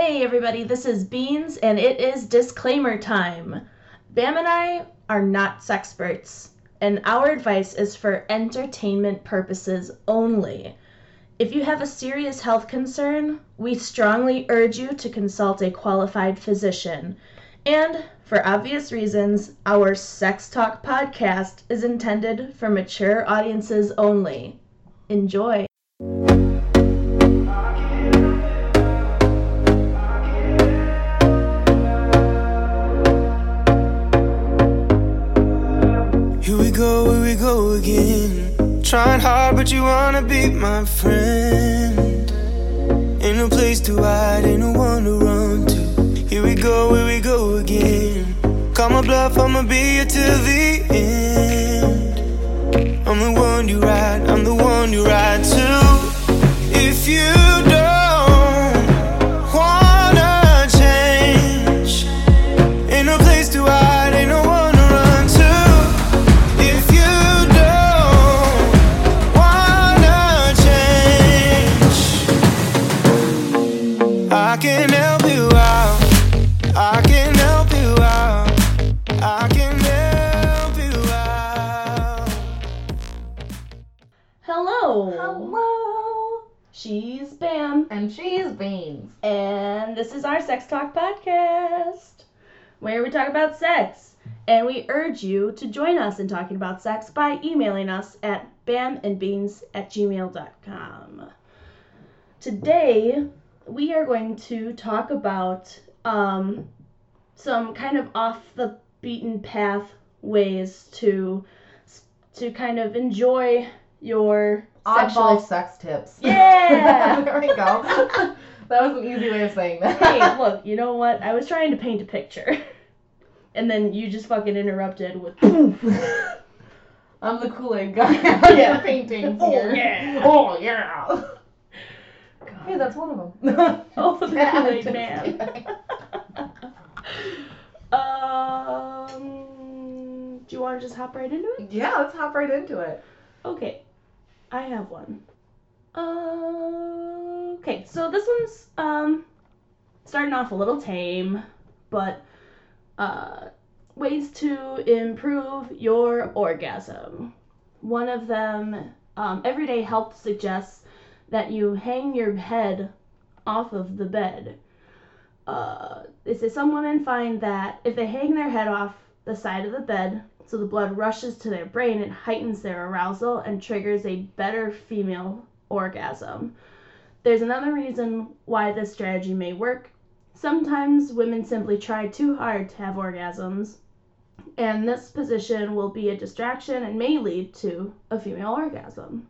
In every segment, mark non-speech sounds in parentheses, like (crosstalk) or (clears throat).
Hey everybody, this is Beans and it is disclaimer time. Bam and I are not sexperts, and our advice is for entertainment purposes only. If you have a serious health concern, we strongly urge you to consult a qualified physician. And for obvious reasons, our Sex Talk podcast is intended for mature audiences only. Enjoy. Go, here we go again. Trying hard, but you wanna be my friend. Ain't no place to hide, ain't no one to run to. Here we go, here we go again. Call my bluff, I'ma be here till the end. I'm the one you ride, I'm the one you ride to. If you don't She's Bam, And she's Beans. and this is our Sex Talk podcast, where we talk about sex. And we urge you to join us in talking about sex by emailing us at bamandbeans at gmail.com. Today, we are going to talk about um, some kind of off the beaten path ways to to kind of enjoy your Oddball sexual sex tips. Yeah. (laughs) there we go. (laughs) that was an easy way of saying that. hey, (laughs) look, you know what? I was trying to paint a picture. And then you just fucking interrupted with I'm the Kool-Aid guy. Yeah. for paintings Oh, here. yeah. Oh yeah. Hey, that's one of them. Oh, the Kool-Aid man. um, do you want to just hop right into it? yeah, let's hop right into it. Okay, I have one. Uh, okay, so this one's um starting off a little tame, but uh, ways to improve your orgasm. One of them, um, Everyday Health suggests that you hang your head off of the bed. Uh, they say some women find that if they hang their head off the side of the bed, so the blood rushes to their brain, it heightens their arousal and triggers a better female orgasm. There's another reason why this strategy may work. Sometimes women simply try too hard to have orgasms, and this position will be a distraction and may lead to a female orgasm.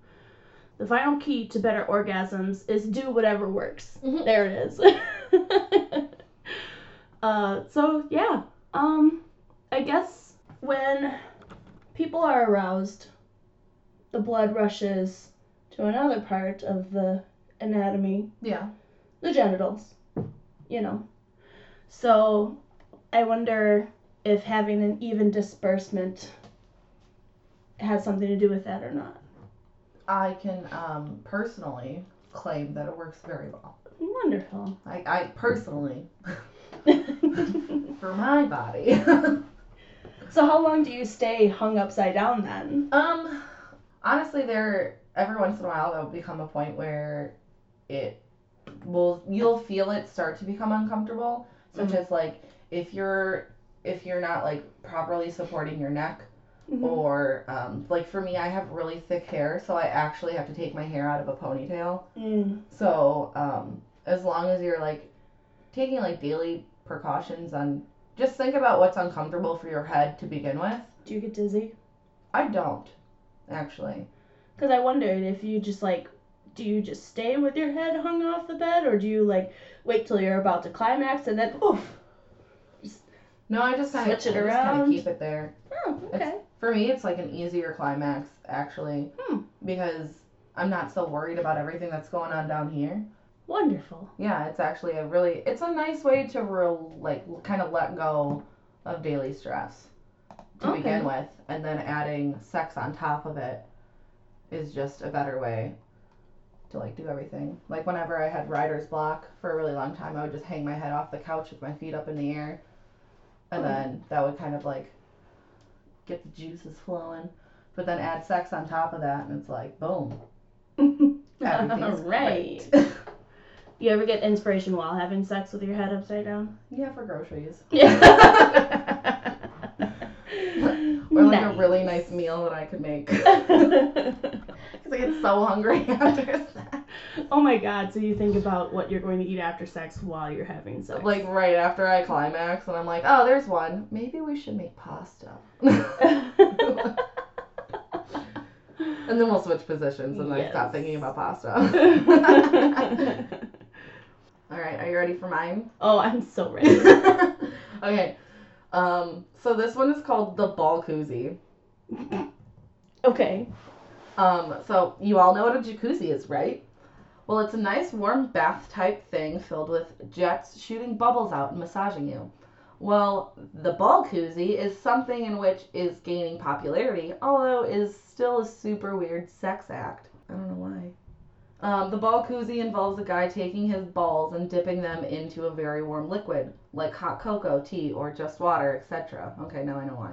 The final key to better orgasms is do whatever works. Mhm. There it is. (laughs) uh, so yeah, um, I guess when people are aroused, the blood rushes to another part of the anatomy, Yeah. the genitals, you know. So I wonder if having an even disbursement has something to do with that or not. I can um, personally claim that it works very well. Wonderful. I, I personally, (laughs) (laughs) for my body. (laughs) so how long do you stay hung upside down then? Um, honestly, there every once in a while there'll become a point where it will you'll feel it start to become uncomfortable, such Mhm. as like if you're if you're not like properly supporting your neck Mhm. or um, like for me I have really thick hair so I actually have to take my hair out of a ponytail Mm. so um, as long as you're like taking like daily precautions on just think about what's uncomfortable for your head to begin with Do you get dizzy? I don't actually Because I wondered if you just like, do you just stay with your head hung off the bed, or do you like wait till you're about to climax and then oof? No, I just kind of Switch it around. keep it there. Oh, okay. For me, it's like an easier climax actually, Hmm. because I'm not so worried about everything that's going on down here. Wonderful. Yeah, it's actually a really it's a nice way to real like kind of let go of daily stress to Okay. begin with, and then adding sex on top of it is just a better way to like do everything. Like whenever I had writer's block for a really long time, I would just hang my head off the couch with my feet up in the air, and Hmm. then that would kind of like get the juices flowing. But then add sex on top of that, and it's like boom, (laughs) everything's right. (laughs) You ever get inspiration while having sex with your head upside down? yeah, for groceries. (laughs) Yeah. (laughs) Or like a really nice meal that I could make. (laughs) Because I get so hungry after sex. oh my god, so you think about what you're going to eat after sex while you're having sex. Like right after I climax, and I'm like, oh, there's one. Maybe we should make pasta. and then we'll switch positions, and I Yes. stop thinking about pasta. All right, are you ready for mine? oh, (laughs) I'm so ready. (laughs) okay. Um, so this one is called the ball koozie. Okay. Um, so you all know what a jacuzzi is, right? Well, it's a nice warm bath type thing filled with jets shooting bubbles out and massaging you. Well, the ball koozie is something in which is gaining popularity, although is still a super weird sex act. I don't know why. Um, the ball koozie involves a guy taking his balls and dipping them into a very warm liquid, like hot cocoa, tea, or just water, etc. Okay, now I know why.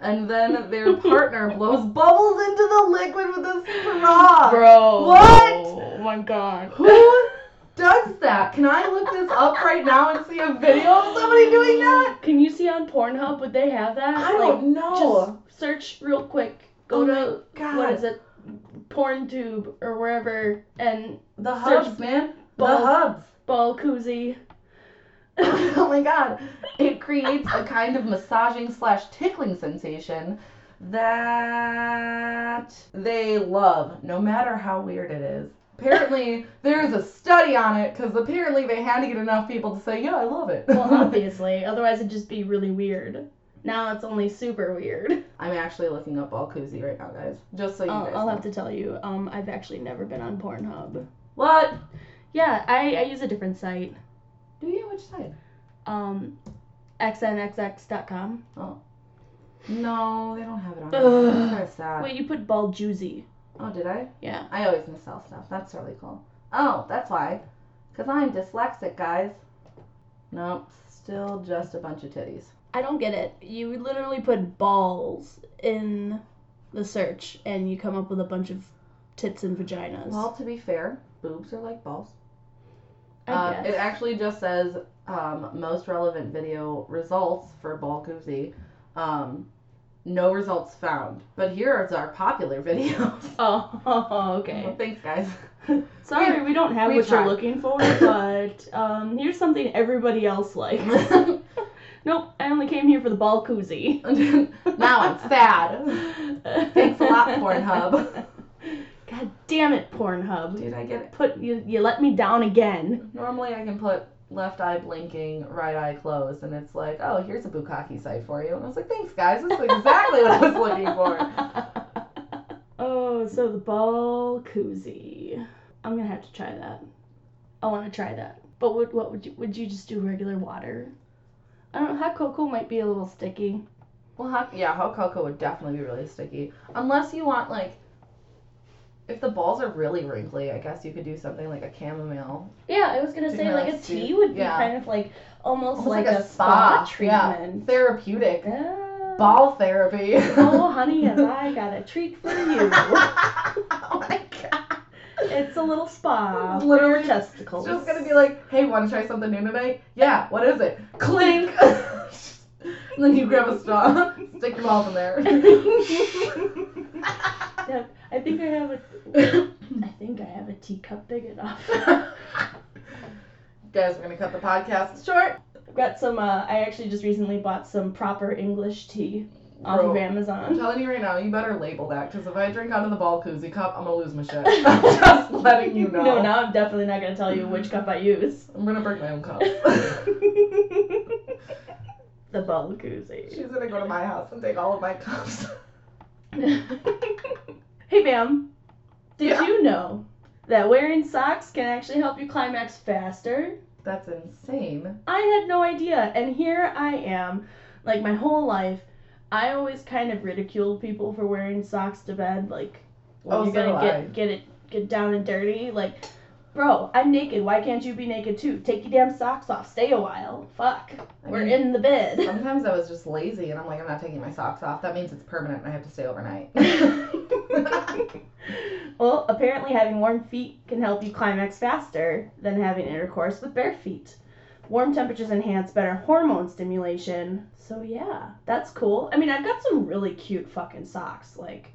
And then their (laughs) partner blows bubbles into the liquid with a straw. Bro. What? Oh my god. Who does that? Can I look this up right now and see a video of somebody doing (laughs) that? Can you see on Pornhub would they have that? I don't know. Just search real quick. Go Oh to God. what is it? PornTube or wherever and The Search hubs, man. The hubs. ball koozie. (laughs) oh my god. It creates a kind of massaging slash tickling sensation that they love, no matter how weird it is. Apparently, (laughs) there's a study on it because apparently they had to get enough people to say, yeah, I love it. well, (laughs) obviously, otherwise it'd just be really weird. Now it's only super weird. (laughs) I'm actually looking up all koozie right now, guys. Just so you I'll, guys I'll know. have to tell you, um, I've actually never been on Pornhub. What? Yeah, I, I use a different site. Do you? Which site? Um, xnxx.com. Oh. No, they don't have it on Ugh. (sighs) there. That's kind of sad. Wait, you put ball juicy. Oh, did I? Yeah. I always misspell stuff. That's really cool. Oh, that's why. Because I'm dyslexic, guys. Nope, still just a bunch of titties. I don't get it. You literally put balls in the search and you come up with a bunch of tits and vaginas. Well, to be fair, boobs are like balls. I Uh, guess. it actually just says um, most relevant video results for ball koozie. Um, no results found. But here is our popular videos. (laughs) Oh, (laughs) okay. Well, thanks, guys. (laughs) Sorry, we don't have we what tried. you're looking for, but um, here's something everybody else likes. Nope, I only came here for the ball koozie. now I'm sad. Thanks a lot, Pornhub. (laughs) God damn it, Pornhub. Dude, I get it. Put you you let me down again. Normally I can put left eye blinking, right eye closed, and it's like, oh, here's a bukkake site for you. And I was like, thanks, guys. This is exactly what I was looking for. (laughs) oh, so the ball koozie. I'm gonna have to try that. I want to try that. But would what would you would you just do regular water? I don't know. Hot cocoa might be a little sticky. Well, hot, yeah, hot cocoa would definitely be really sticky. Unless you want, like, if the balls are really wrinkly, I guess you could do something like a chamomile. Yeah, I was gonna say like a tea soothe- would be yeah. kind of like almost, Almost like, like a, spa, spa, yeah. treatment. Therapeutic. Ah. Ball therapy. oh, honey, have I got a treat for you? oh. (laughs) (laughs) It's a little spa for Literally, your testicles. It's just gonna be like, hey, want to try something new tonight? Yeah, what is it? Clink! (laughs) and then you grab a straw, (laughs) stick your balls in there. (laughs) Yeah, I think I have a. I think I have a teacup big enough. Guys, we're gonna cut the podcast short. I've got some. Uh, I actually just recently bought some proper English tea off Bro, of Amazon. I'm telling you right now, you better label that, because if I drink out of the ball koozie cup, I'm gonna lose my shit. (laughs) (laughs) I'm just letting you know. No, now I'm definitely not gonna tell you which cup I use. I'm gonna break my own cup. (laughs) the ball koozie. She's gonna go to my house and take all of my cups. hey, Bam. Did Yeah. you know that wearing socks can actually help you climax faster? That's insane. I had no idea, and here I am. Like my whole life, I always kind of ridiculed people for wearing socks to bed. Like, when Oh, you're so gonna get I. get it get down and dirty. Like, bro, I'm naked. Why can't you be naked too? Take your damn socks off. Stay a while. Fuck. I We're mean, in the bed. Sometimes I was just lazy and I'm like, I'm not taking my socks off. That means it's permanent and I have to stay overnight. (laughs) (laughs) well, apparently having warm feet can help you climax faster than having intercourse with bare feet. Warm temperatures enhance better hormone stimulation. So yeah, that's cool. I mean, I've got some really cute fucking socks. Like,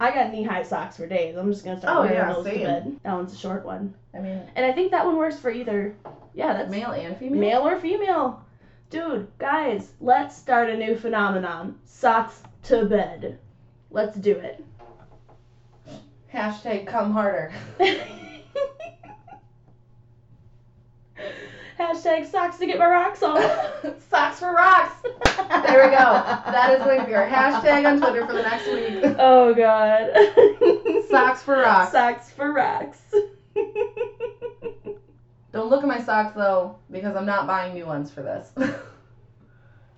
I got knee-high socks for days. I'm just gonna start Oh, wearing yeah, those same. to bed. That one's a short one, I mean, and I think that one works for either. Yeah, that's male and female? male or female. Dude, guys, let's start a new phenomenon. Socks to bed. Let's do it. Hashtag come harder. (laughs) Hashtag socks to get my rocks off. (laughs) Socks for rocks. There we go. That is going to be our hashtag on Twitter for the next week. Oh god. (laughs) Socks for rocks. Socks for rocks. (laughs) Don't look at my socks though, because I'm not buying new ones for this.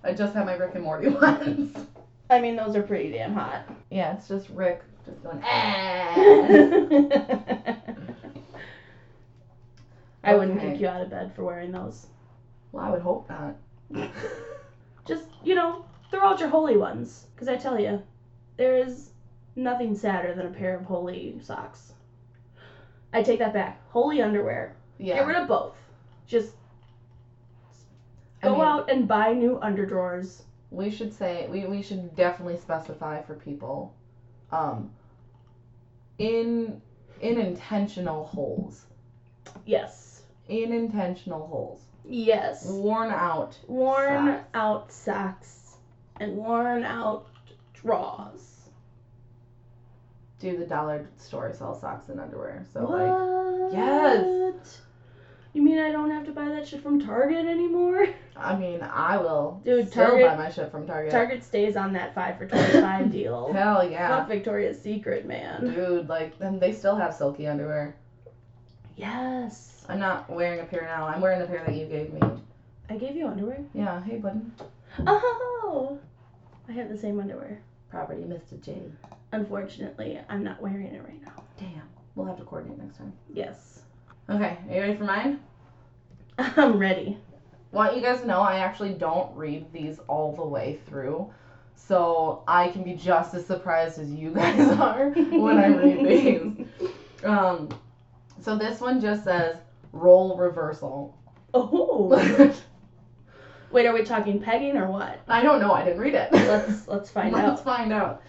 I just have my Rick and Morty ones. I mean, those are pretty damn hot. Yeah, it's just Rick just going. "Ah." I wouldn't kick you out of bed for wearing those. well, I would hope not. (laughs) Just, you know, throw out your holy ones. Because I tell you, there is nothing sadder than a pair of holy socks. I take that back. Holy underwear. Yeah. Get rid of both. Just I go mean, out and buy new underdrawers. We should say we, we should definitely specify for people, um, in in intentional holes, Yes. In intentional holes, Yes. worn out. Worn Socks. out socks and worn out drawers. Do the dollar store sell socks and underwear? So what? like, yes. You mean I don't have to buy that shit from Target anymore? I mean, I will Dude, still Target- buy my shit from Target. Target stays on that five for twenty five (coughs) deal. Hell yeah, Fuck Victoria's Secret, man. dude. Like, then they still have silky underwear. Yes. I'm not wearing a pair now. I'm wearing the pair that you gave me. I gave you underwear. Yeah. Hey, button. Oh. I have the same underwear. Property, Mr. J. Unfortunately, I'm not wearing it right now. Damn. We'll have to coordinate next time. Yes. Okay, are you ready for mine? (laughs) I'm ready. Want you guys to know I actually don't read these all the way through. So I can be just as surprised as you (laughs) guys are when I read these. (laughs) Um so this one just says role reversal. Oh. (laughs) Wait, are we talking pegging or what? I don't know, I didn't read it. Let's let's find (laughs) out. Let's find out.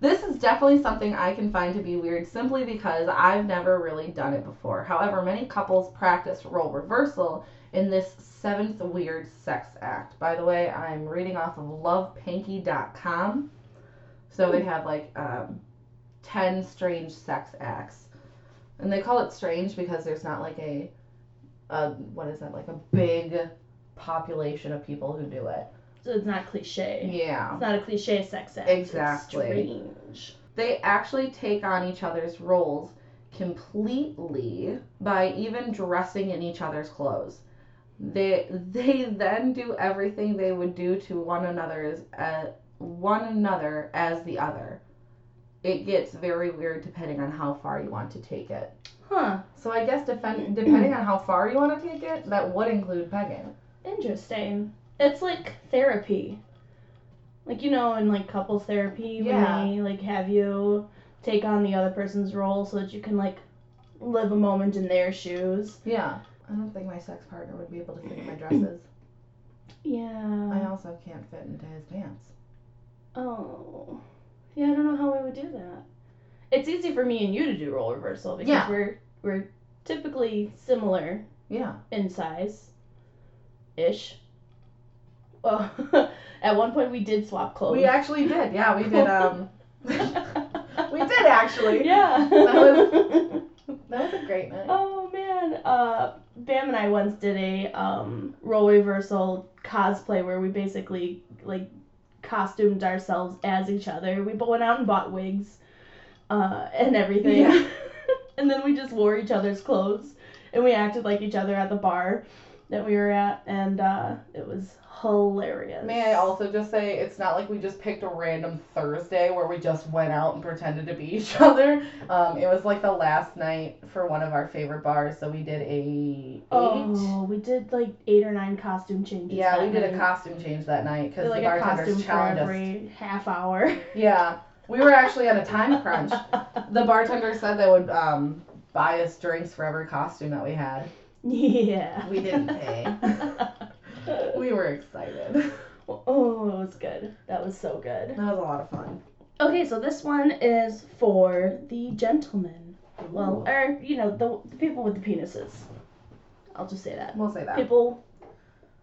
This is definitely something I can find to be weird simply because I've never really done it before. However, many couples practice role reversal in this seventh weird sex act. By the way, I'm reading off of lovepanky.com. So they have like um, 10 strange sex acts. And they call it strange because there's not like a, a what is that, like a big population of people who do it. So it's not cliche. Yeah. It's not a cliche sex act. Exactly. They actually take on each other's roles completely by even dressing in each other's clothes. They (laughs) they then do everything they would do to one another's uh, one another as the other. It gets very weird depending on how far you want to take it. Huh. So I guess depend, depending on how far you want to take it, that would include pegging. Interesting. It's like therapy. Like you know, in like couples therapy, Yeah. when they like have you take on the other person's role so that you can like live a moment in their shoes. Yeah. I don't think my sex partner would be able to fit in my (clears throat) dresses. Yeah. I also can't fit into his pants. Oh. Yeah, I don't know how we would do that. It's easy for me and you to do role reversal because Yeah. we're we're typically similar Yeah. in size. Ish. Well, (laughs) at one point we did swap clothes. We actually did. Yeah, we did. Um, (laughs) we did actually. yeah. That was That was a great night. oh man. Uh Bam and I once did a um role reversal cosplay where we basically like costumed ourselves as each other. We both went out and bought wigs uh and everything. Yeah. (laughs) and then we just wore each other's clothes and we acted like each other at the bar. That we were at, and uh, it was hilarious. May I also just say it's not like we just picked a random Thursday where we just went out and pretended to be (laughs) each other. Um, it was like the last night for one of our favorite bars, so we did a eight. Oh, we did like eight or nine costume changes. Yeah, we did a costume change that night because the like costume bartenders challenged us. every half hour. (laughs) Yeah, we were actually on a time crunch. (laughs) The bartender said they would um, buy us drinks for every costume that we had. (laughs) yeah. We didn't pay. (laughs) We were excited. oh, it was good. That was so good. That was a lot of fun. Okay, so this one is for the gentlemen. Well, or you know, the, the people with the penises. I'll just say that. we'll say that. People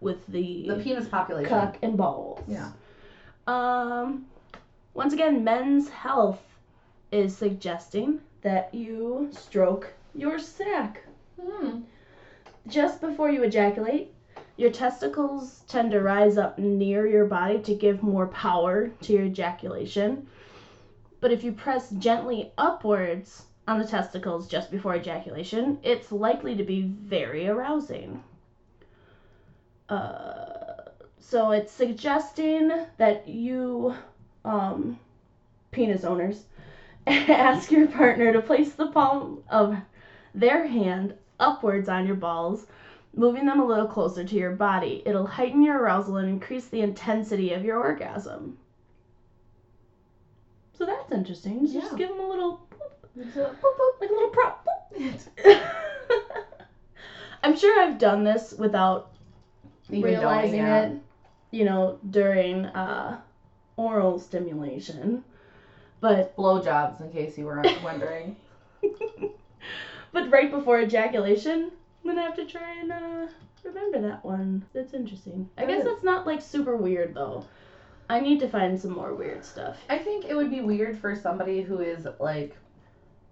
with the, The penis population. cock and balls. Yeah. Um, once again, Men's Health is suggesting that you stroke your sack Hmm. Just before you ejaculate. Your testicles tend to rise up near your body to give more power to your ejaculation. But if you press gently upwards on the testicles just before ejaculation, it's likely to be very arousing. Uh, so it's suggesting that you, um, penis owners, (laughs) ask your partner to place the palm of their hand upwards on your balls, moving them a little closer to your body. It'll heighten your arousal and increase the intensity of your orgasm. So that's interesting. So Just Yeah. give them a little, a boop, boop. like a little prop. boop. (laughs) I'm sure I've done this without Even realizing it, you know, during uh, oral stimulation. But Blowjobs, in case you were wondering. (laughs) but right before ejaculation, I'm gonna have to try and uh, remember that one. That's interesting. I guess that's not like super weird though. I need to find some more weird stuff. I think it would be weird for somebody who is like,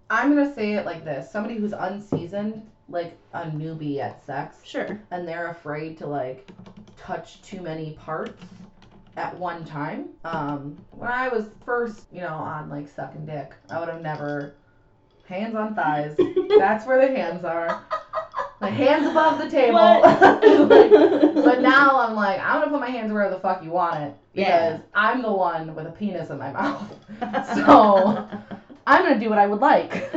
I'm gonna say it like this: somebody who's unseasoned, like a newbie at sex, Sure. and they're afraid to like touch too many parts at one time. Um, when I was first, you know, on like sucking dick, I would have never hands on thighs. That's where the hands are. My hands above the table. Like, (laughs) but now I'm like, I'm gonna put my hands wherever the fuck you want it because Yeah. I'm the one with a penis in my mouth. (laughs) So- I'm gonna do what I would like.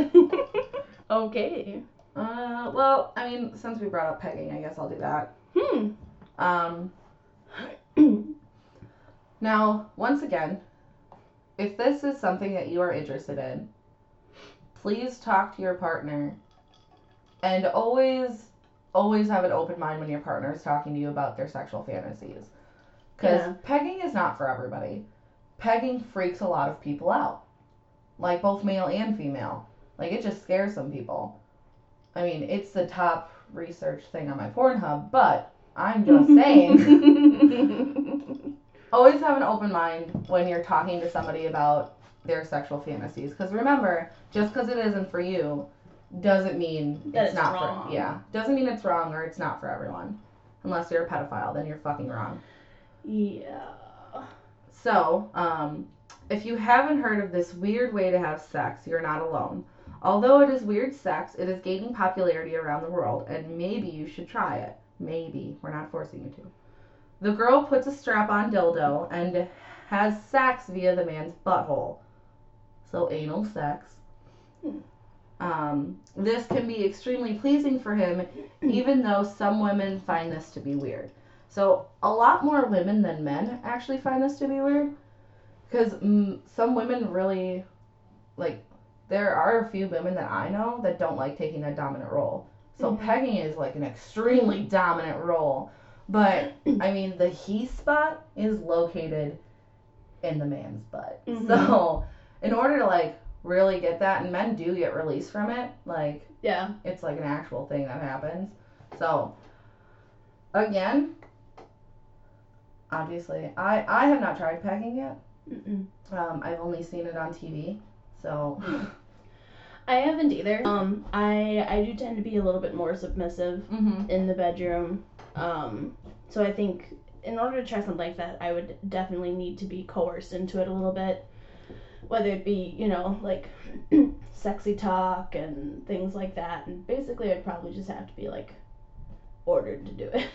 (laughs) okay. Uh, well, I mean, since we brought up pegging, I guess I'll do that. Hmm. Um, (clears throat) now, once again, if this is something that you are interested in, please talk to your partner and always, always have an open mind when your partner is talking to you about their sexual fantasies. Because Yeah. pegging is not for everybody. Pegging freaks a lot of people out, like both male and female. Like, it just scares some people. I mean, it's the top research thing on my Pornhub, but I'm just (laughs) saying (laughs) always have an open mind when you're talking to somebody about their sexual fantasies. Because remember, just because it isn't for you doesn't mean That it's it's not wrong. for yeah doesn't mean it's wrong or it's not for everyone. Unless you're a pedophile, then you're fucking wrong. yeah. So, um, if you haven't heard of this weird way to have sex, you're not alone. Although it is weird sex, it is gaining popularity around the world, and maybe you should try it. Maybe. We're not forcing you to. The girl puts a strap on dildo and has sex via the man's butthole. So, anal sex. Hmm. Um, this can be extremely pleasing for him, even though some women find this to be weird. So, a lot more women than men actually find this to be weird. Because mm, some women really, like, there are a few women that I know that don't like taking a dominant role. So, Mhm. pegging is like an extremely dominant role. But, I mean, the he spot is located in the man's butt. Mhm. So, in order to, like, really get that, and men do get released from it, like, Yeah. it's like an actual thing that happens. So, again, obviously, I I have not tried pegging yet. Mm-mm. Um, I've only seen it on TV. So, I haven't either. Um, I I do tend to be a little bit more submissive mm-hmm. in the bedroom. Um, so I think in order to try something like that, I would definitely need to be coerced into it a little bit. Whether it be, you know, like (clears throat) sexy talk and things like that. And basically, I'd probably just have to be like ordered to do it.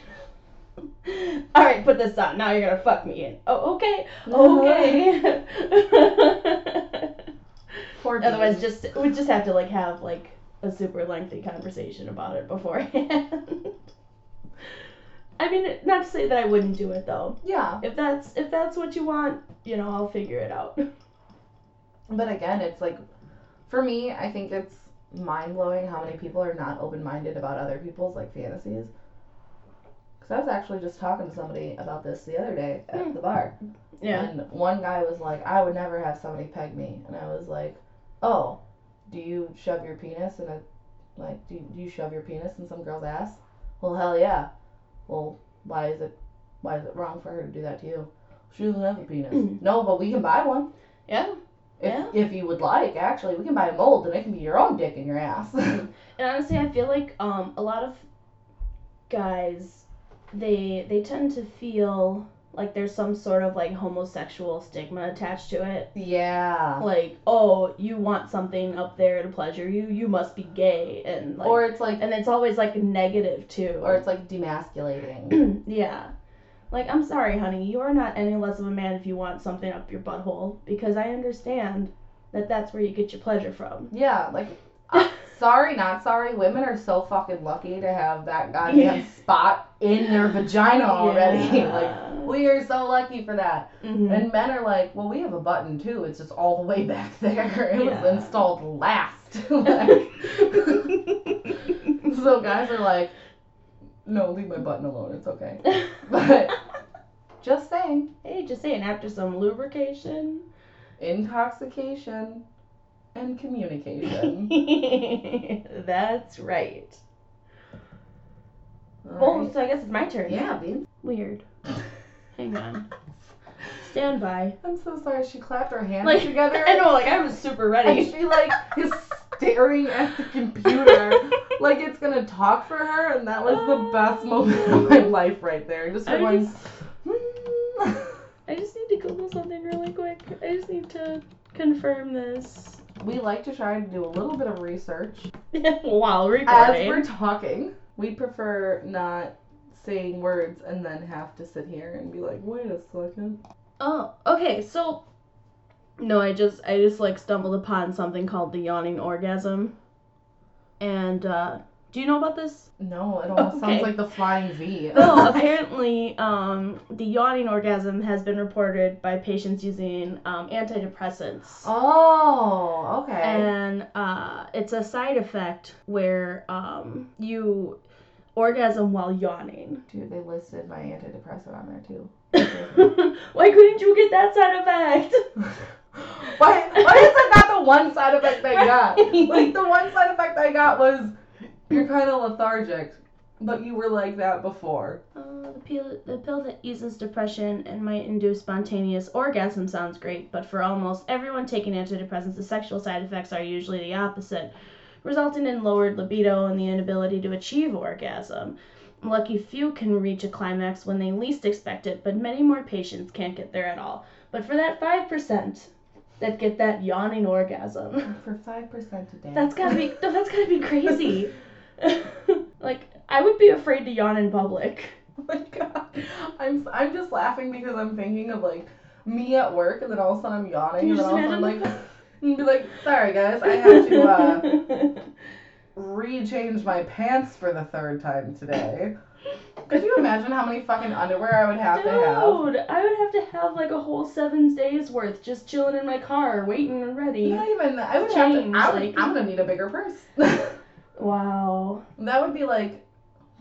(laughs) All right, put this on. Now you're gonna fuck me in. Oh, okay. Okay. (laughs) Otherwise, just we just have to like have like a super lengthy conversation about it beforehand. (laughs) I mean, not to say that I wouldn't do it though. yeah. If that's if that's what you want, you know, I'll figure it out. But again, it's like, for me, I think it's mind blowing how many people are not open minded about other people's like fantasies. Because I was actually just talking to somebody about this the other day at Hmm. the bar. Yeah. And one guy was like, I would never have somebody peg me. And I was like, oh, do you shove your penis in a, like, do you, do you shove your penis in some girl's ass? Well, hell yeah. Well, why is it, why is it wrong for her to do that to you? She doesn't have a penis. (clears throat) no, but we can buy one. Yeah. If, Yeah. if you would like, actually, we can buy a mold and it can be your own dick in your ass. (laughs) (laughs) And honestly, I feel like um a lot of guys they they tend to feel like there's some sort of like homosexual stigma attached to it. yeah. Like, oh, you want something up there to pleasure you, you must be gay and like or it's like, and it's always like negative too. or it's like demasculating. (clears throat) yeah. Like, I'm sorry, honey, you are not any less of a man if you want something up your butthole because I understand that that's where you get your pleasure from. yeah, like, uh, (laughs) sorry, not sorry. Women are so fucking lucky to have that goddamn Yeah. spot in their vagina already. (laughs) Yeah. like, we are so lucky for that. Mhm. And men are like, well, we have a button too. It's just all the way back (laughs) there. It Yeah. was installed last. like, so guys are like, no, leave my button alone. It's okay. (laughs) But just saying, hey, just saying, after some lubrication. intoxication and communication. (laughs) That's right. All Oh, right. so I guess it's my turn. Yeah, babe. Weird. (laughs) Hang on. Stand by. I'm so sorry. She clapped her hands Like, together. I know, like I was super ready. And she like is staring at the computer (laughs) like it's gonna talk for her, and that was the best moment of my life right there. Just I going. just, "Hmm." (laughs) I just need to Google something really quick. I just need to confirm this. we like to try to do a little bit of research (laughs) While recording. as we're talking. We prefer not saying words and then have to sit here and be like, wait a second. Oh, okay. So, no, I just I just like stumbled upon something called the yawning orgasm, and uh, do you know about this? No, it almost Okay. sounds like the flying V. (laughs) No, (laughs) apparently, um, the yawning orgasm has been reported by patients using um, antidepressants. Oh, okay. And uh, it's a side effect where um, you orgasm while yawning. Dude, they listed my antidepressant on there too. (laughs) Why couldn't you get that side effect? Why, why is that not the one side effect I got? (laughs) Like, the one side effect I got was you're kind of lethargic, but you were like that before. Uh, the, pill, the pill that eases depression and might induce spontaneous orgasm sounds great, but for almost everyone taking antidepressants, the sexual side effects are usually the opposite, resulting in lowered libido and the inability to achieve orgasm. Lucky few can reach a climax when they least expect it, but many more patients can't get there at all. But for that 5% that get that yawning orgasm, For 5% a day. that's gotta be no, that's gotta be crazy. (laughs) like I would be afraid to yawn in public. Oh my god. I'm, I'm just laughing because I'm thinking of like me at work and then all of a sudden I'm yawning Can and then all of a sudden imagine? like (laughs) and be like, sorry guys, I have to uh, (laughs) re-change my pants for the third time today. Could you imagine how many fucking underwear I would have Dude, to have? Dude, I would have to have like a whole seven days worth just chilling in my car, waiting and ready. Not even. I would have to. Change, I would, like- I'm gonna need a bigger purse. (laughs) (laughs) Wow. that would be like,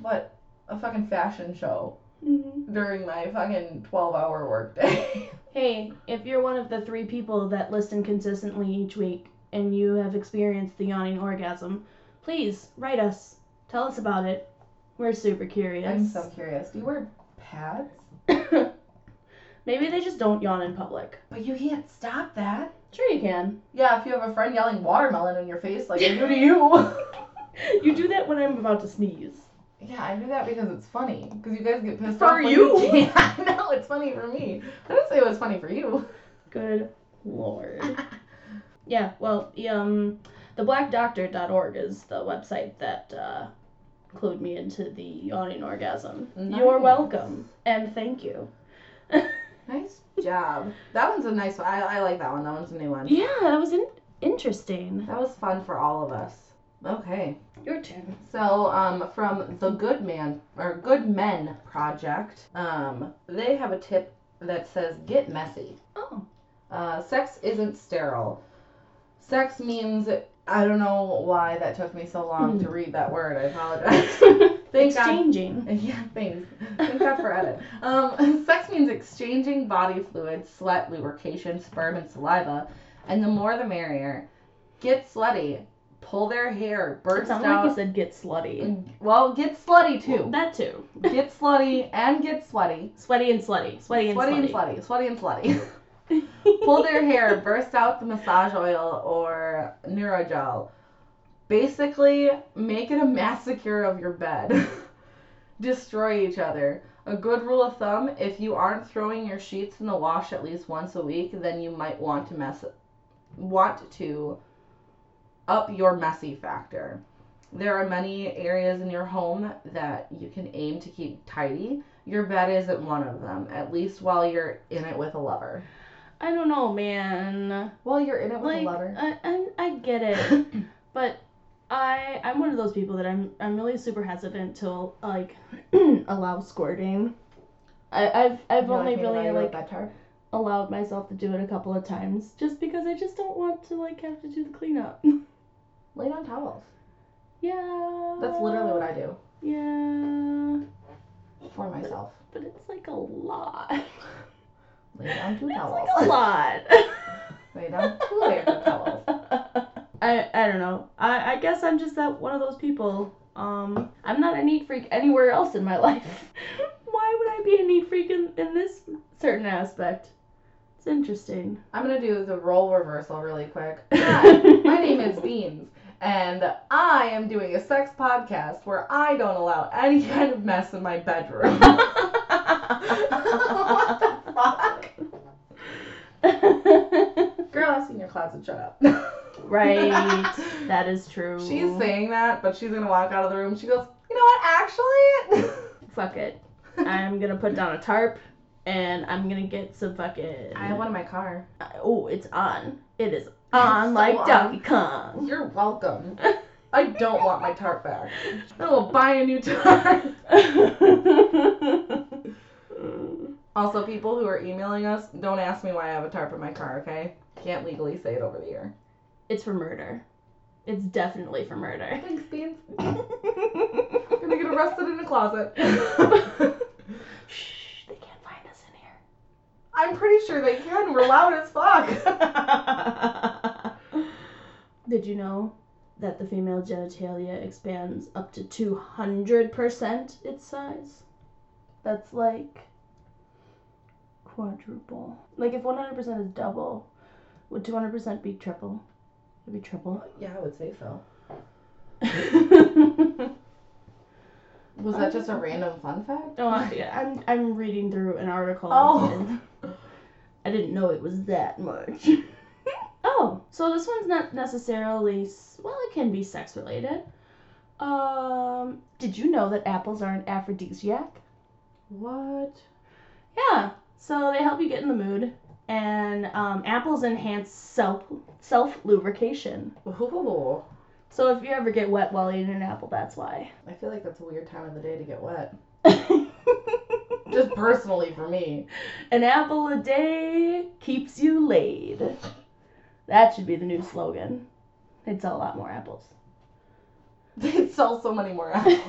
what, a fucking fashion show Mhm. during my fucking 12-hour workday. (laughs) Hey, if you're one of the three people that listen consistently each week and you have experienced the yawning orgasm, please write us. Tell us about it. We're super curious. I'm so curious. Do you wear pads? (coughs) Maybe they just don't yawn in public. But you can't stop that. Sure, you can. Yeah, if you have a friend yelling watermelon in your face, like (laughs) I do to you. (laughs) You do that when I'm about to sneeze. yeah, I do that because it's funny. Because you guys get pissed For off. when you? (laughs) Yeah, no, it's funny for me. I didn't say it was funny for you. Good lord. yeah, well, the, um, theblackdoctor.org is the website that uh, clued me into the yawning orgasm. Nice. You're welcome. And thank you. (laughs) Nice job. That one's a nice one. I, I like that one. That one's a new one. Yeah, that was in- interesting. That was fun for all of us. Okay. Your turn. So, um, from the Good Man or Good Men Project, um, they have a tip that says get messy. Oh. Uh, sex isn't sterile. Sex means I don't know why that took me so long to read that word. I apologize. (laughs) Thank God. Exchanging. Yeah, thanks. (laughs) Thank God for edit. Um, (laughs) sex means exchanging body fluids, sweat, lubrication, sperm, and saliva, and the more the merrier. Get slutty. Pull their hair. Burst out. like you said get slutty. Well, get slutty too. That too. Get slutty and get sweaty. Sweaty and slutty. Sweaty and Sweaty and slutty. slutty. Sweaty and slutty. Pull their hair, burst out the massage oil or Neurogel. Basically, make it a massacre of your bed. (laughs) Destroy each other. A good rule of thumb if you aren't throwing your sheets in the wash at least once a week, then you might want to mess want to up your messy factor. There are many areas in your home that you can aim to keep tidy. Your bed isn't one of them, at least while you're in it with a lover. I don't know, man. Well, you're in it with Like a lover. I, I I get it, (laughs) but I I'm one of those people that I'm I'm really super hesitant to like (clears throat) allow squirting. I, I've I've only really like allowed myself to do it a couple of times just because I just don't want to like have to do the cleanup. (laughs) Lay down towels. yeah. That's literally what I do Yeah, for myself. but it's like a lot. (laughs) Lay down two towels. like a lot. Lay down two layers of towels. I I don't know. I I guess I'm just that one of those people. Um, I'm not a neat freak anywhere else in my (laughs) life. Why would I be a neat freak in, in this certain aspect? It's interesting. I'm gonna do the role reversal really quick. (laughs) Hi, my name is Beans, and I am doing a sex podcast where I don't allow any kind of mess in my bedroom. (laughs) what the fuck? Girl, I've seen your closet. Shut up. (laughs) right. (laughs) That is true. She's saying that, but she's gonna walk out of the room. She goes, you know what? Actually, (laughs) Fuck it. I'm gonna put down a tarp and I'm gonna get some fucking. I have one in my car. Oh, it's on. It is on so like on. Donkey Kong. You're welcome. I don't want my tarp back. I will buy a new tarp. Also, people who are emailing us, don't ask me why I have a tarp in my car, okay? Can't legally say it over the air. it's for murder. It's definitely for murder. Thanks, Beans. I'm (laughs) Gonna get arrested in a closet. (laughs) Shh, they can't find us in here. I'm pretty sure they can. We're loud as fuck. (laughs) Did you know that the female genitalia expands up to 200% its size? That's like quadruple. Like if 100% is double, would 200% be triple? It'd be triple. yeah, I would say so. (laughs) Was that just a random fun fact? I- yeah, I'm I'm reading through an article. Oh. and I didn't know it was that much. (laughs) oh, so this one's not necessarily well, it can be sex related. Um, did you know that apples are an aphrodisiac? What? Yeah, so they help you get in the mood, and um, apples enhance self self lubrication. Ooh. So if you ever get wet while eating an apple, that's why. I feel like that's a weird time of the day to get wet. (laughs) Just personally for me. An apple a day keeps you laid. That should be the new slogan. They'd sell a lot more apples. (laughs) They'd sell so many more apples.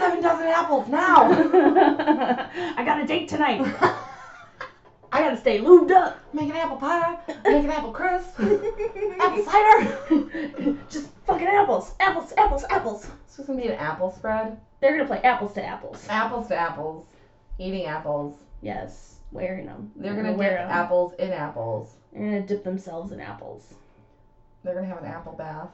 I need seven dozen apples now. (laughs) I got a date tonight. (laughs) I gotta stay lubed up. Make an apple pie. Make an apple crisp. Apple cider. (laughs) Just fucking apples. Apples, apples, apples. It's just gonna be an apple spread. They're gonna play apples to apples. Apples to apples. Eating apples. Yes, wearing them. They're gonna dip wear 'em. apples in apples. They're gonna dip themselves in apples. They're gonna have an apple bath.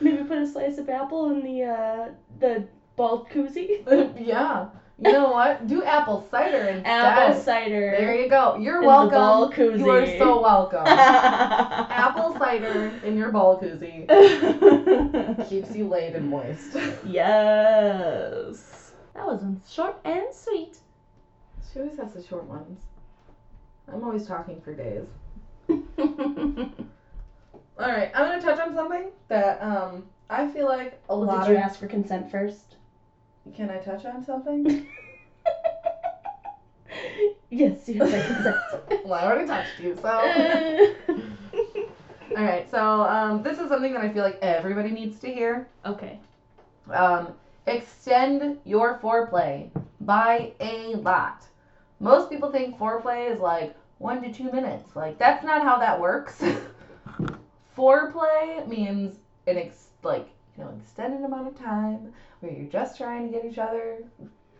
Maybe put a slice of apple in the uh, the ball koozie. yeah. You know what? Do apple cider instead. Apple cider. There you go. You're In welcome. You are so welcome. (laughs) apple cider in your ball koozie (laughs) keeps you laid and moist. yes. That was short and sweet. She always has the short ones. I'm always talking for days. (laughs) All right, I'm gonna touch on something that um I feel like a well, lot did you of. ask for consent first? Can I touch on something? (laughs) yes, you have my consent. (laughs) well, I already touched you, so. (laughs) All right, so um, this is something that I feel like everybody needs to hear. okay. Um, extend your foreplay by a lot. Most people think foreplay is like one to two minutes. Like that's not how that works. Foreplay means an ex- like you know extended amount of time where you're just trying to get each other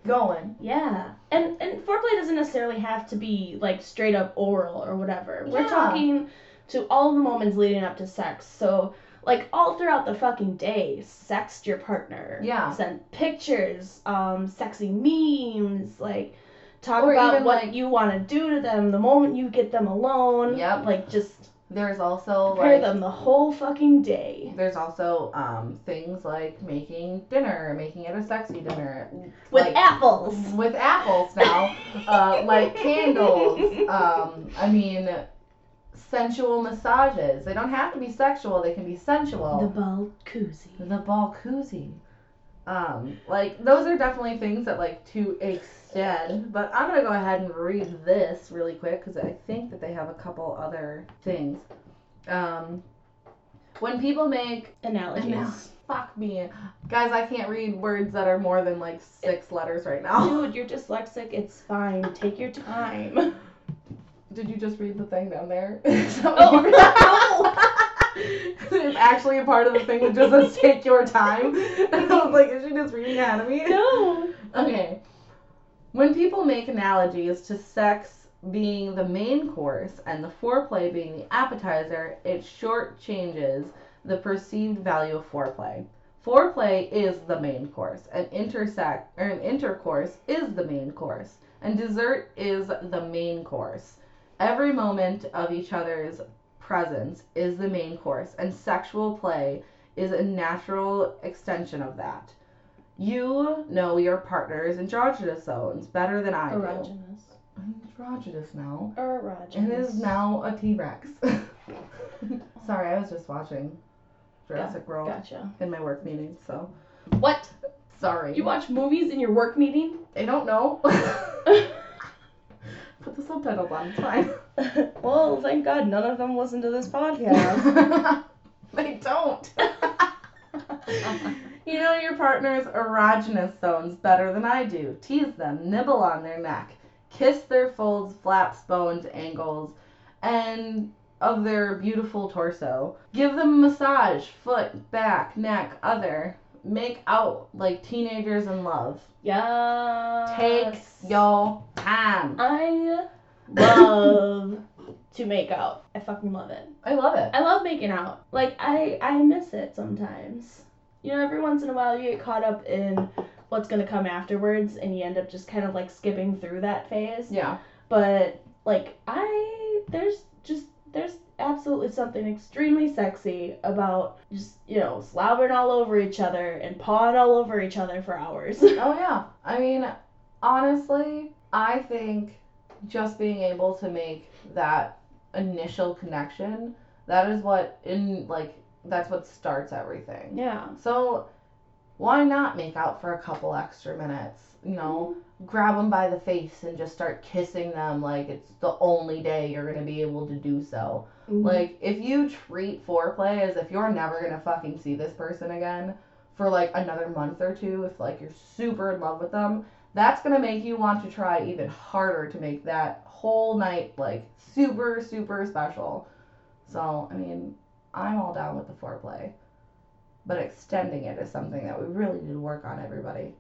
going. Yeah, and and foreplay doesn't necessarily have to be like straight up oral or whatever. We're Yeah. talking to all the moments leading up to sex. So like all throughout the fucking day, sext your partner. Yeah. Send pictures, um, sexy memes, like talk Or about even, what like- you want to do to them the moment you get them alone. Yep. Like just There's also prepare like them the whole fucking day. there's also um, things like making dinner, making it a sexy dinner With like- apples. with apples now, (laughs) uh, like candles. Um, I mean, sensual massages. They don't have to be sexual. They can be sensual. The koozie. The, ball koozie. Um, like those are definitely things that like to But I'm gonna go ahead and read this really quick because I think that they have a couple other things. Um, when people make Analogies. Anal- fuck me, guys, I can't read words that are more than like six letters right now. (laughs) Dude, you're dyslexic. It's fine. Take your time. Did you just read the thing down there? (laughs) Oh, (laughs) it's actually a part of the thing that just says take your time. And I was like, is she just reading me? no. Okay. When people make analogies to sex being the main course and the foreplay being the appetizer, it shortchanges the perceived value of foreplay. Foreplay is the main course, and intersect or an intercourse is the main course, and dessert is the main course. Every moment of each other's presence is the main course, and sexual play is a natural extension of that. You know your partner's androgynous zones better than I do. Erogenous. Androgynous now. Erogenous. And is now a T Rex. (laughs) Sorry, I was just watching Jurassic World Gotcha. in my work meeting, so What? sorry. You watch movies in your work meeting? I don't know. (laughs) Put the subtitles on, it's fine. (laughs) well, thank God none of them listen to this podcast. they don't. You know your partner's erogenous zones better than I do. Tease them, nibble on their neck, kiss their folds, flaps, bones, angles, and of their beautiful torso. Give them a massage, foot, back, neck, other. Make out like teenagers in love. yeah. Take your time. I love to make out. I fucking love it. I love it. I love making out. Like I I miss it sometimes. You know, every once in a while you get caught up in what's gonna come afterwards, and you end up just kind of like skipping through that phase. Yeah. But like I, there's just there's absolutely something extremely sexy about just you know slobbering all over each other and pawing all over each other for hours. (laughs) Oh yeah. I mean, honestly, I think just being able to make that initial connection, that is what in like that's what starts everything. yeah. So why not make out for a couple extra minutes? You know, grab them by the face and just start kissing them like it's the only day you're going to be able to do so. Mhm. Like, if you treat foreplay as if you're never gonna fucking see this person again for like another month or two, if like you're super in love with them, that's gonna make you want to try even harder to make that whole night like super, super special. So, I mean, I'm all down with the foreplay. But extending it is something that we really need to work on, everybody.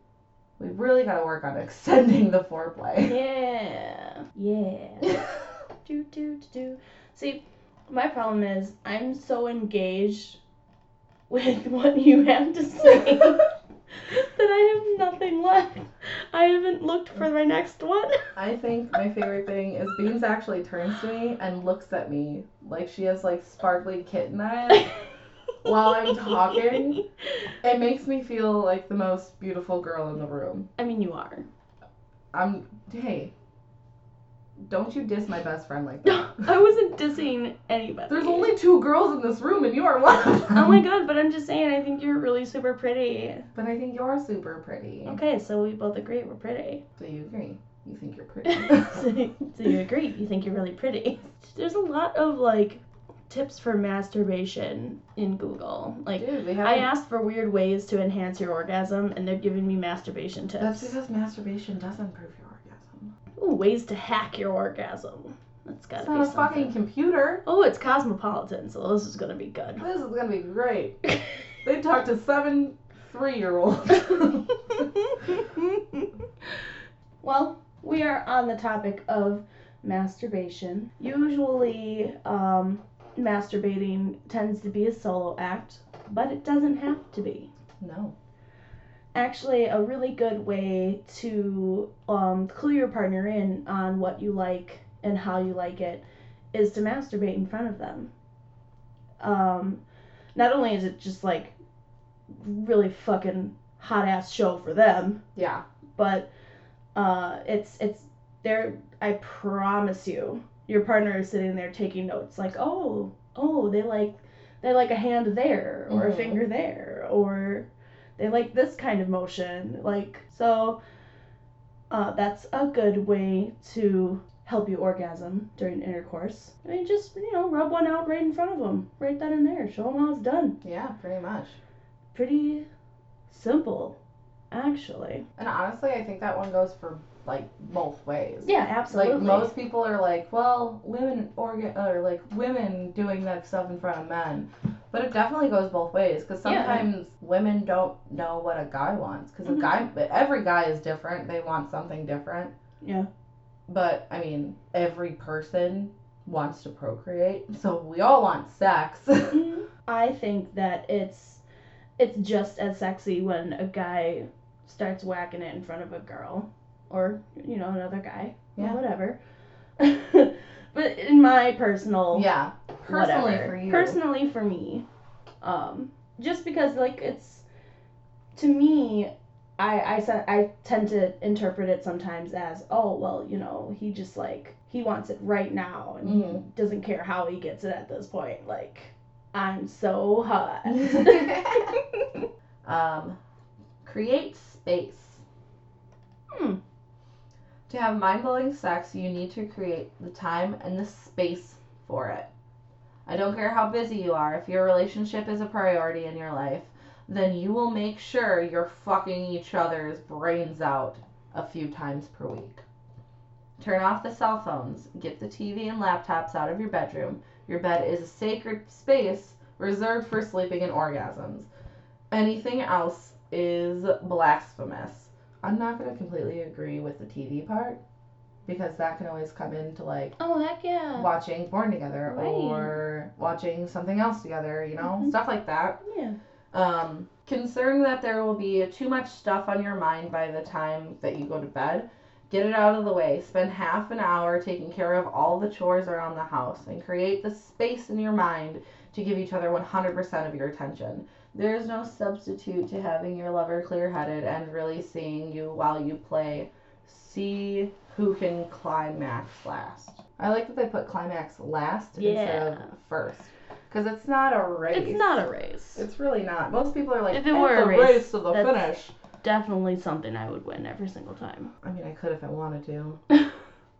We've really gotta work on (laughs) extending the foreplay. yeah. Yeah. (laughs) do do do do. See, my problem is I'm so engaged with (laughs) what you have to say (laughs) that I have nothing left. I haven't looked for my next one. (laughs) I think my favorite thing is Beans actually turns to me and looks at me like she has like sparkly kitten eyes (laughs) while I'm talking. It makes me feel like the most beautiful girl in the room. I mean, you are. I'm hey. Don't you diss my best friend like (laughs) that. I wasn't dissing anybody. There's only two girls in this room and you are one of them. Oh my god, but I'm just saying, I think you're really super pretty. But I think you're super pretty. Okay, so we both agree we're pretty. So you agree. You think you're pretty. (laughs) so, so you agree, you think you're really pretty. (laughs) There's a lot of like tips for masturbation in Google. Like, Dude, I asked for weird ways to enhance your orgasm, and they're giving me masturbation tips. That's because masturbation does improve your. Ooh, ways to hack your orgasm. That's gotta It's be not a something. fucking computer. Oh, it's cosmopolitan, so this is gonna be good. This is gonna be great. (laughs) They talk to seven three year olds. (laughs) well, we are on the topic of masturbation. Usually, um, masturbating tends to be a solo act, but it doesn't have to be. no. Actually, a really good way to um, clue your partner in on what you like and how you like it is to masturbate in front of them. Um, not only is it just like really fucking hot ass show for them, Yeah. but uh, it's it's there. I promise you, your partner is sitting there taking notes, like, oh, oh, they like they like a hand there or a Mhm. finger there or they like this kind of motion, like so. Uh, that's a good way to help you orgasm during intercourse. I mean, just you know, rub one out right in front of them, right then and there. Show them how it's done. Yeah, pretty much. Pretty simple, actually. And honestly, I think that one goes for like both ways. Yeah, absolutely. Like most people are like, well, women organ or like women doing that stuff in front of men, but it definitely goes both ways because Yeah. sometimes women don't know what a guy wants because Mhm. a guy, every guy is different. They want something different. Yeah. But I mean, every person wants to procreate, so we all want sex. (laughs) I think that it's it's just as sexy when a guy starts whacking it in front of a girl or you know another guy or Yeah. whatever. (laughs) but in my personal yeah, personally whatever, for you. personally for me, um, just because like it's to me. I, I, I tend to interpret it sometimes as oh well you know he just like he wants it right now and he Mhm. doesn't care how he gets it at this point like I'm so hot (laughs) um, create space. Hmm. To have mind blowing sex, you need to create the time and the space for it. I don't care how busy you are, if your relationship is a priority in your life, then you will make sure you're fucking each other's brains out a few times per week. Turn off the cell phones, get the TV and laptops out of your bedroom. Your bed is a sacred space reserved for sleeping and orgasms. Anything else is blasphemous. I'm not to completely agree with the TV part because that can always come into like oh heck yeah watching porn together Right. or watching something else together, you know, Mhm. stuff like that. yeah Um, concerned that there will be too much stuff on your mind by the time that you go to bed, get it out of the way. Spend half an hour taking care of all the chores around the house and create the space in your mind to give each other 100% of your attention. There is no substitute to having your lover clear headed and really seeing you while you play. See who can climax last. I like that they put climax last instead of first. Because it's not a race. it's not a race It's really not. Most people are like, If it "It's were a the race, to the finish. definitely something I would win every single time I mean, I could if I wanted to.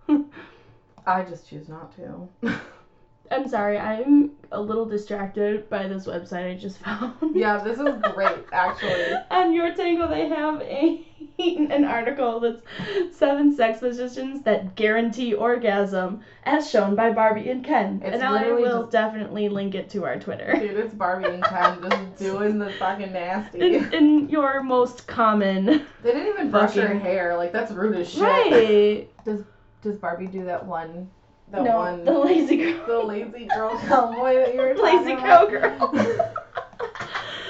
(laughs) I just choose not to. (laughs) I'm sorry I'm a little distracted by this website I just (laughs) found yeah, this is great, actually. (laughs) on YourTango they have a (laughs) an article that's seven sex positions that guarantee orgasm as shown by Barbie and Ken It's and I will just- definitely link it to our Twitter Dude, it's Barbie and Ken just doing the fucking nasty. in, in your most common They didn't even brush her hair. Like, that's rude as shit. right does Does Barbie do that one? That no one. the lazy girl. the lazy girl cowboy that you were (laughs) lazy cowgirl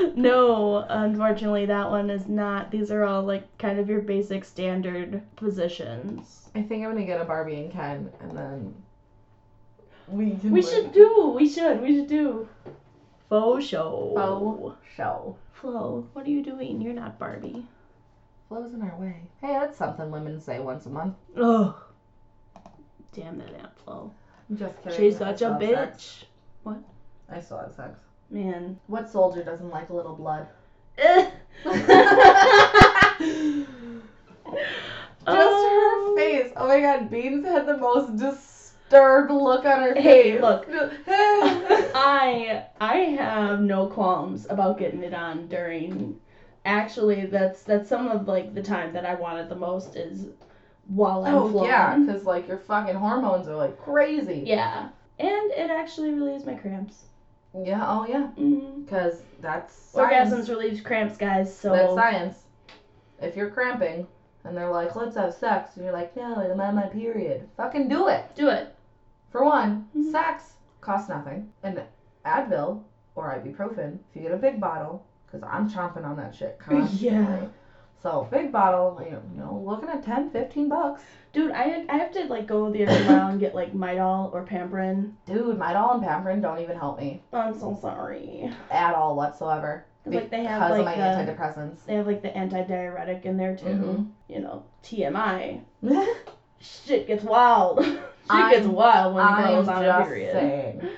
(laughs) no, unfortunately, that one is not. These are all like kind of your basic standard positions. I think I'm gonna get a Barbie and Ken, and then we can. We should do. We should. We should do. Faux show. Faux show. Flo, what are you doing? You're not Barbie. Flows in our way. Hey, that's something women say once a month. Ugh. Damn that Aunt Flo. I'm just kidding. She's such a bitch. sex. What? I still have sex. Man. What soldier doesn't like a little blood? (laughs) Just her um, face. Oh my god, Beans had the most disturbed look on her Hey, face. look. (laughs) I I have no qualms about getting it on during. Actually, that's that's some of like the time that I want it the most is while I'm oh flowing. yeah, because like your fucking hormones are like crazy. Yeah. And it actually relieves my cramps. Yeah. Oh yeah. Because that's science. Orgasms relieves cramps, guys. So That's science. If you're cramping and they're like, let's have sex, and you're like, no, I'm on my period. Fucking do it. do it. For one, Mhm. sex costs nothing. And Advil or ibuprofen, if you get a big bottle, because I'm chomping on that shit (laughs) constantly. Yeah. So big bottle, you know, looking at 10, 15 bucks. Dude, I I have to like go the extra mile and get like Midol or Pamprin. Dude, Midol and Pamprin don't even help me I'm so sorry. at all whatsoever. 'Cause, like, they have, because of like, my the- antidepressants. They have like the anti-diuretic in there too. Mhm. You know, TMI. (laughs) Shit gets wild. (laughs) Shit I'm- gets wild when a girl's on a just period. saying.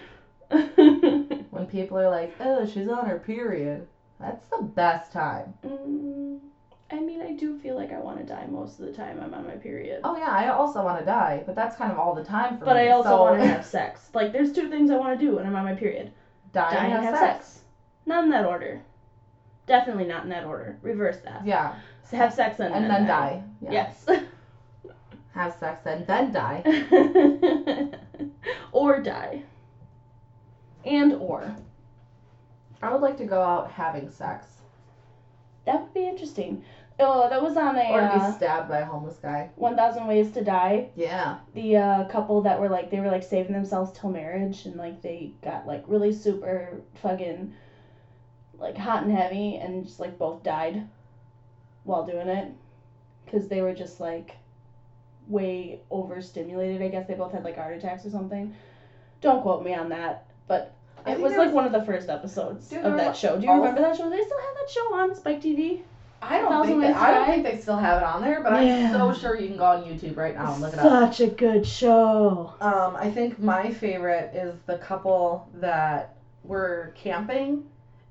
(laughs) When people are like, oh, she's on her period, that's the best time. Mm, I mean, I do feel like I want to die most of the time I'm on my period. Oh, yeah, I also want to die, but that's kind of all the time for but me. I also so want to have (laughs) sex. Like, there's two things I want to do when I'm on my period: die, die and have, sex. Not in that order. Definitely not in that order. Reverse that. Yeah, So have sex and, and then die. Yeah. Yes. (laughs) Have sex and then die. (laughs) or die. And or. I would like to go out having sex. That would be interesting. Oh, that was on a Or to uh, be stabbed by a homeless guy. 1000 Ways to Die. Yeah. The uh, couple that were like, they were like saving themselves till marriage and like they got like really super fucking like hot and heavy and just like both died while doing it. Because they were just like way overstimulated. I guess they both had like heart attacks or something. Don't quote me on that, but I it was like was- one of the first episodes Dude, of that was show. Do you all- remember that show? They still have that show on Spike TV. I don't think they, I don't think they still have it on there, but Yeah. I'm so sure you can go on YouTube right now and look it up. Such a good show. Um, I think my favorite is the couple that were camping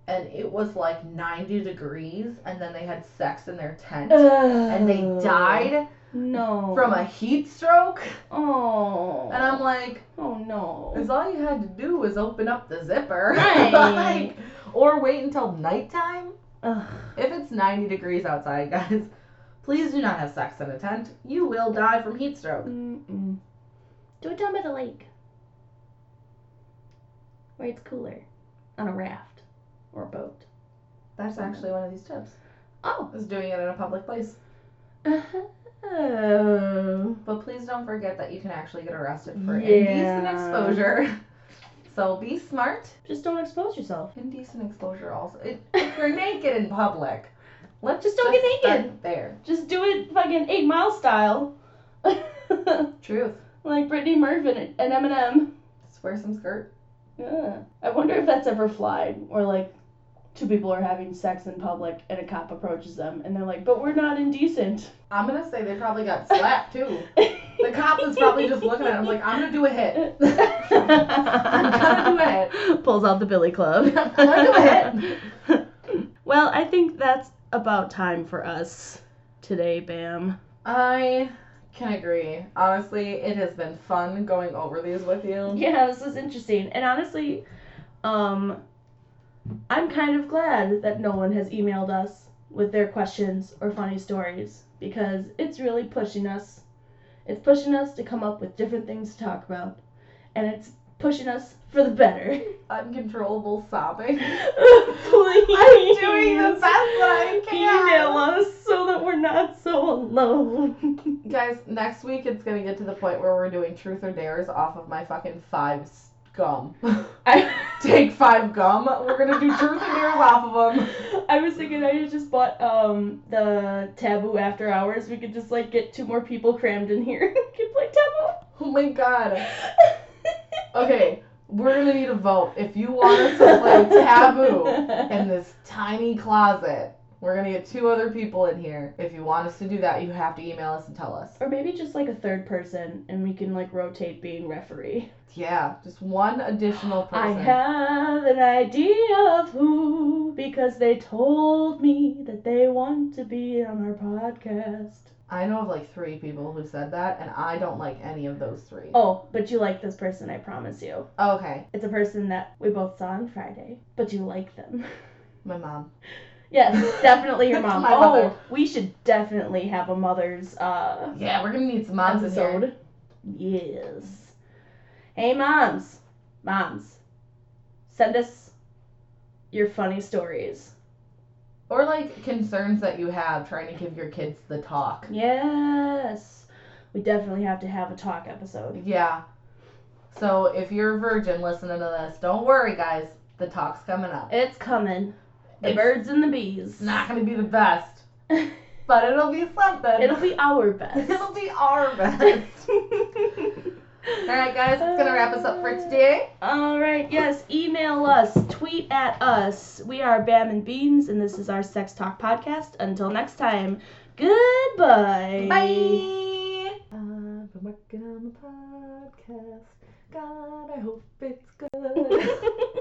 and it was like 90 degrees and then they had sex in their tent and they died No. from a heat stroke. Oh. And I'm like, Oh no. Because all you had to do was open up the zipper. (laughs) Right. like, or wait until nighttime. Ugh. If it's 90 degrees outside, (laughs) guys, please do not have sex in a tent. You will die from heat stroke. Mm-mm. Do it down by the lake. Where it's cooler. On a raft. Or a boat. That's actually one of these tips. Oh. Is doing it in a public place. Uh-huh. Oh. But please don't forget that you can actually get arrested for Yeah. indecent exposure. (laughs) So be smart. Just don't expose yourself. Indecent exposure also. It, if you're (laughs) naked in public, let's Just don't get start naked. There. Just do it fucking 8 Mile style. (laughs) Truth. like Brittany Murphy and and Eminem. Just wear some skirt. Yeah. I wonder if that's ever flied, or like two people are having sex in public and a cop approaches them and they're like, "But we're not indecent." I'm gonna say they probably got slapped too. The cop is probably just looking at him like, I'm gonna do a hit. (laughs) I'm gonna do a hit. Pulls out the Billy Club. (laughs) I'm gonna do a hit. (laughs) well, I think that's about time for us today, Bam. I can agree. Honestly, it has been fun going over these with you. Yeah, this is interesting. And honestly, um, I'm kind of glad that no one has emailed us with their questions or funny stories because it's really pushing us. It's pushing us to come up with different things to talk about. And it's pushing us for the better. (laughs) Uncontrollable sobbing. Please. I'm doing the best that I can. Email us so that we're not so alone. (laughs) Guys, next week it's gonna get to the point where we're doing truth or dares off of my fucking five gum. (laughs) I Take five gum. We're gonna do truth and dares off of them. I was thinking I just bought um the taboo after hours. We could just like get two more people crammed in here and (laughs) can play taboo. Oh my god. (laughs) Okay, we're gonna need a vote. If you want us to play taboo in this tiny closet, we're gonna get two other people in here. If you want us to do that, you have to email us and tell us. Or maybe just like a third person and we can like rotate being referee. Yeah, just one additional person. I have an idea of who because they told me that they want to be on our podcast. I know of like three people who said that, and I don't like any of those three. Oh, but you like this person, I promise you. Oh, okay, It's a person that we both saw on Friday, but you like them. my mom. (laughs) yes, definitely your (laughs) mom. My oh, mother. we should definitely have a mother's uh Yeah, we're gonna need some moms in here. episode. Yes. Hey moms, moms, send us your funny stories. Or like concerns that you have trying to give your kids the talk. Yes, we definitely have to have a talk episode. Yeah. So if you're a virgin listening to this, don't worry, guys. The talk's coming up. It's coming. The It's- birds and the bees. Not gonna be the best, (laughs) but it'll be something. It'll be our best. (laughs) It'll be our best. (laughs) All right, guys, that's gonna wrap us up for today. All right, yes, email us, tweet at us. We are Bam and Beans, and this is our Sex Talk podcast. Until next time, goodbye. Bye. I've been working on the podcast. God, I hope it's good.